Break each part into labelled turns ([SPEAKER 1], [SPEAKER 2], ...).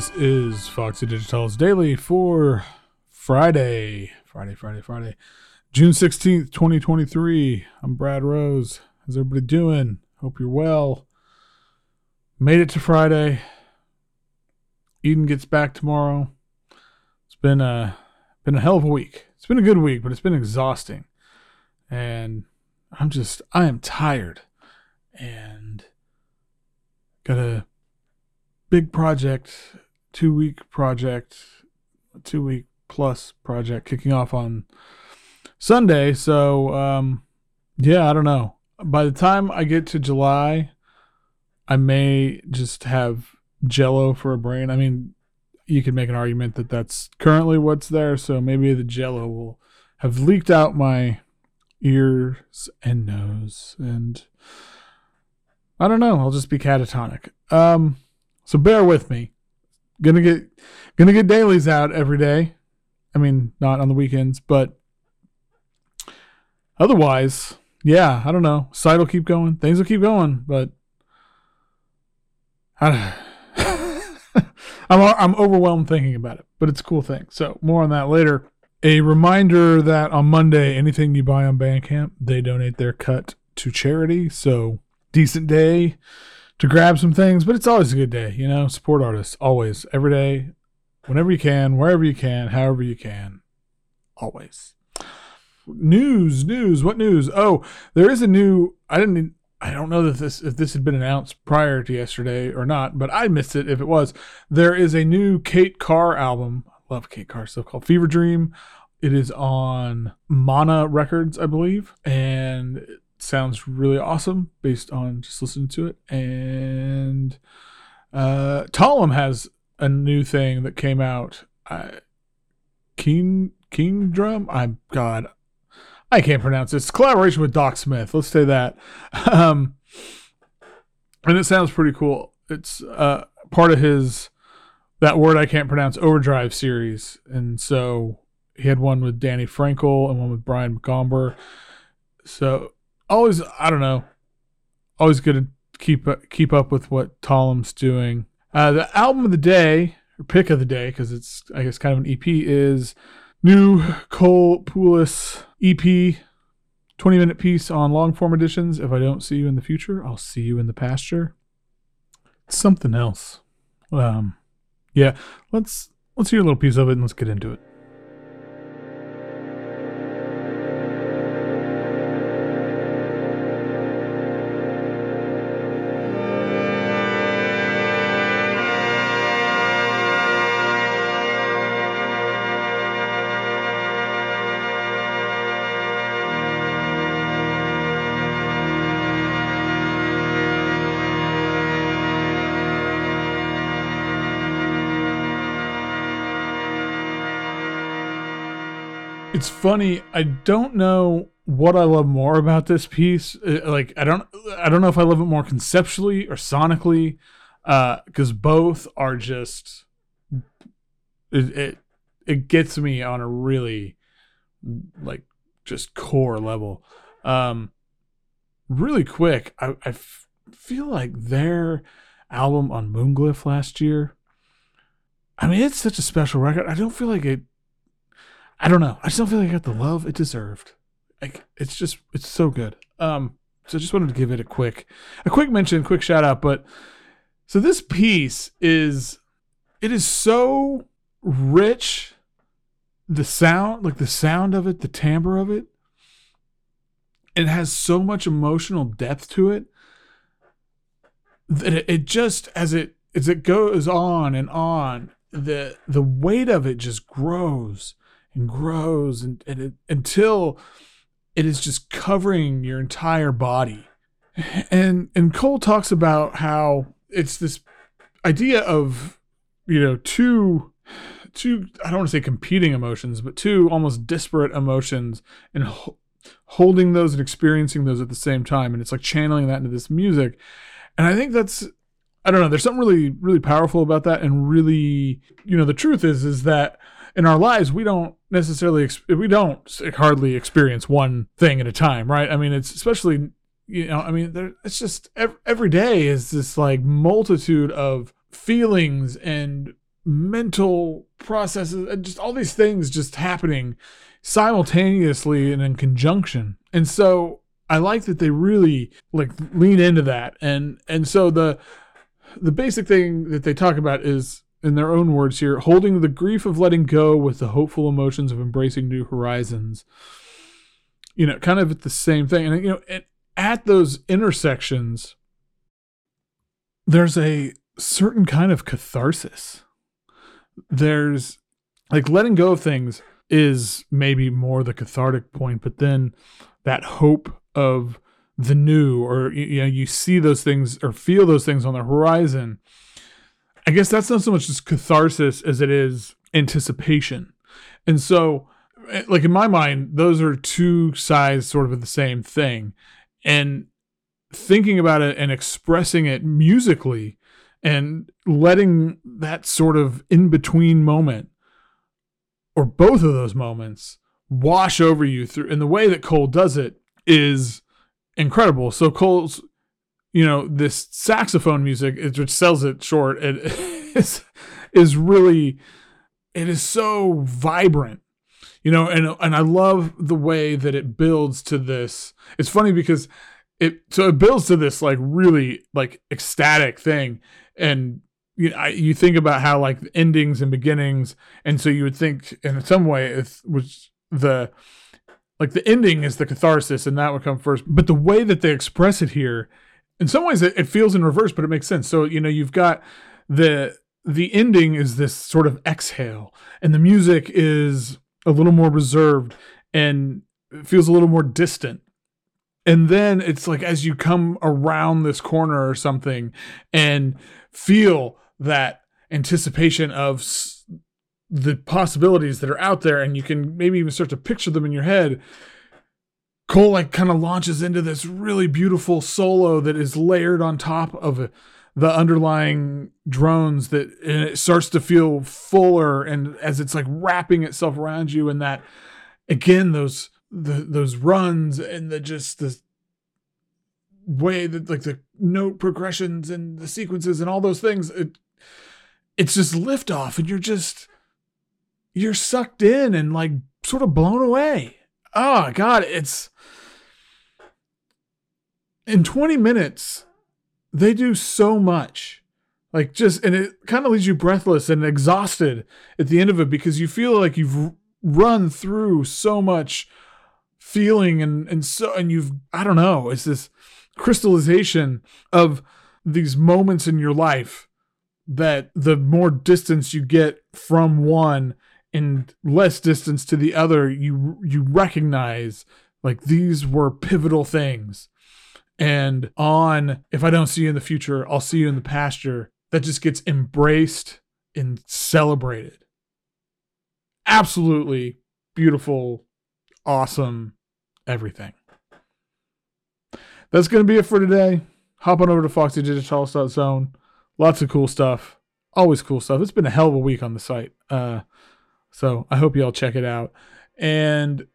[SPEAKER 1] This is Foxy Digitalis daily for Friday, Friday, Friday, Friday, June 16th, 2023. I'm Brad Rose. How's everybody doing? Hope you're well. Made it to Friday. Eden gets back tomorrow. It's been a been a hell of a week. It's been a good week, but it's been exhausting. And I'm just I am tired. And got a big project, two week project, two week plus project kicking off on Sunday. So, um, yeah, I don't know. By the time I get to July, I may just have jello for a brain. I mean, you could make an argument that that's currently what's there. So maybe the jello will have leaked out my ears and nose. And I don't know. I'll just be catatonic. Um, so bear with me. Gonna get gonna get dailies out every day. I mean, not on the weekends, but otherwise, yeah, I don't know. Site will keep going. Things will keep going, but I, I'm I'm overwhelmed thinking about it. But it's a cool thing. So more on that later. A reminder that on Monday, anything you buy on Bandcamp, they donate their cut to charity. So decent day to grab some things, but it's always a good day, you know. Support artists always, every day, whenever you can, wherever you can, however you can, always. News, news. What news? Oh, there is a new. I didn't. I don't know that this if this had been announced prior to yesterday or not, but I missed it if it was. There is a new Kate Carr album. I love Kate Carr stuff called Fever Dream. It is on Mana Records, I believe, and sounds really awesome based on just listening to it. And uh Thollem has a new thing that came out. Uh, King King Drum. I'm God. I can't pronounce it. It's collaboration with Doc Smith. Let's say that. Um, and it sounds pretty cool. It's uh, part of his that word I can't pronounce overdrive series, and so he had one with Danny Frankel and one with Brian McOmber. So always, I don't know, always good to keep keep up with what Thollem's doing. Uh, the album of the day or pick of the day because it's I guess kind of an EP is new Cole Pulice EP. 20 minute piece on Longform Editions. If I don't see you in the future, I'll see you in the pasture. It's something else. Um, yeah, let's let's hear a little piece of it and let's get into it. It's funny. I don't know what I love more about this piece. Uh, Like I don't I don't know if I love it more conceptually or sonically because both are just it, it it gets me on a really like just core level. Um really quick, I, I f- feel like their album on Moonglyph last year. I mean, it's such a special record. I don't feel like it I don't know. I just don't feel like I got the love it deserved. Like it's just it's so good. Um, so I just wanted to give it a quick a quick mention, quick shout out. But so this piece is it is so rich. The sound, like the sound of it, the timbre of it, it has so much emotional depth to it that it, it just as it as it goes on and on, the the weight of it just grows and grows and, and it, until it is just covering your entire body. And and Cole talks about how it's this idea of you know two two I don't want to say competing emotions, but two almost disparate emotions and ho- holding those and experiencing those at the same time and it's like channeling that into this music. And I think that's I don't know, there's something really really powerful about that and really you know the truth is is that in our lives we don't necessarily we don't hardly experience one thing at a time right i mean it's especially you know i mean there, it's just every, every day is this like multitude of feelings and mental processes and just all these things just happening simultaneously and in conjunction. And so I like that they really like lean into that. And and so the the basic thing that they talk about is in their own words here, holding the grief of letting go with the hopeful emotions of embracing new horizons. You know, kind of at the same thing. And you know, at, at those intersections, there's a certain kind of catharsis. There's like letting go of things is maybe more the cathartic point, but then that hope of the new or you know you see those things or feel those things on the horizon i guess that's not so much just catharsis as it is anticipation and so eh, like in my mind those are two sides sort of of the same thing and thinking about it and expressing it musically and letting that sort of in between moment or both of those moments wash over you through and the way that cole does it is incredible. So Cole's, you know, this saxophone music, which sells it short, it is is really, it is so vibrant, you know, and and I love the way that it builds to this. It's funny because it so it builds to this like really like ecstatic thing, and you I, you think about how like endings and beginnings, and so you would think in some way it was the like the ending is the catharsis and that would come first but the way that they express it here in some ways it, it feels in reverse but it makes sense. So you know you've got the the ending is this sort of exhale and the music is a little more reserved and feels a little more distant. And then it's like as you come around this corner or something and feel that anticipation of the possibilities that are out there and you can maybe even start to picture them in your head cole like kind of launches into this really beautiful solo that is layered on top of the underlying drones that it starts to feel fuller and as it's like wrapping itself around you and that again those the, those runs and the just the way that like the note progressions and the sequences and all those things it it's just liftoff and you're just you're sucked in and like sort of blown away. Oh god, it's in 20 minutes they do so much. Like just and it kind of leaves you breathless and exhausted at the end of it because you feel like you've run through so much feeling and and so and you've I don't know, it's this crystallization of these moments in your life that the more distance you get from one and less distance to the other you you recognize like these were pivotal things. And on if i don't see you in the future i'll see you in the pasture that just gets embraced and celebrated. Absolutely beautiful awesome everything. That's going to be it for today. Hop on over to foxydigitalis.zone lots of cool stuff. Always cool stuff. It's been a hell of a week on the site. Uh so I hope y'all check it out. And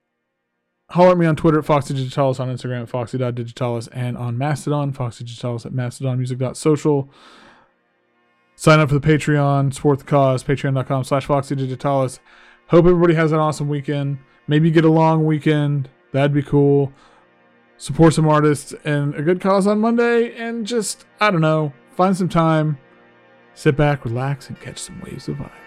[SPEAKER 1] holler at me on Twitter at Foxy Digitalis, on Instagram at Foxy.digitalis, and on Mastodon, Foxy Digitalis at mastodonmusic.social. Sign up for the Patreon, support the cause, patreon.com slash Foxy Digitalis. Hope everybody has an awesome weekend. Maybe get a long weekend. That'd be cool. Support some artists and a good cause on Monday. And just, I don't know, find some time, sit back, relax, and catch some waves of vibe.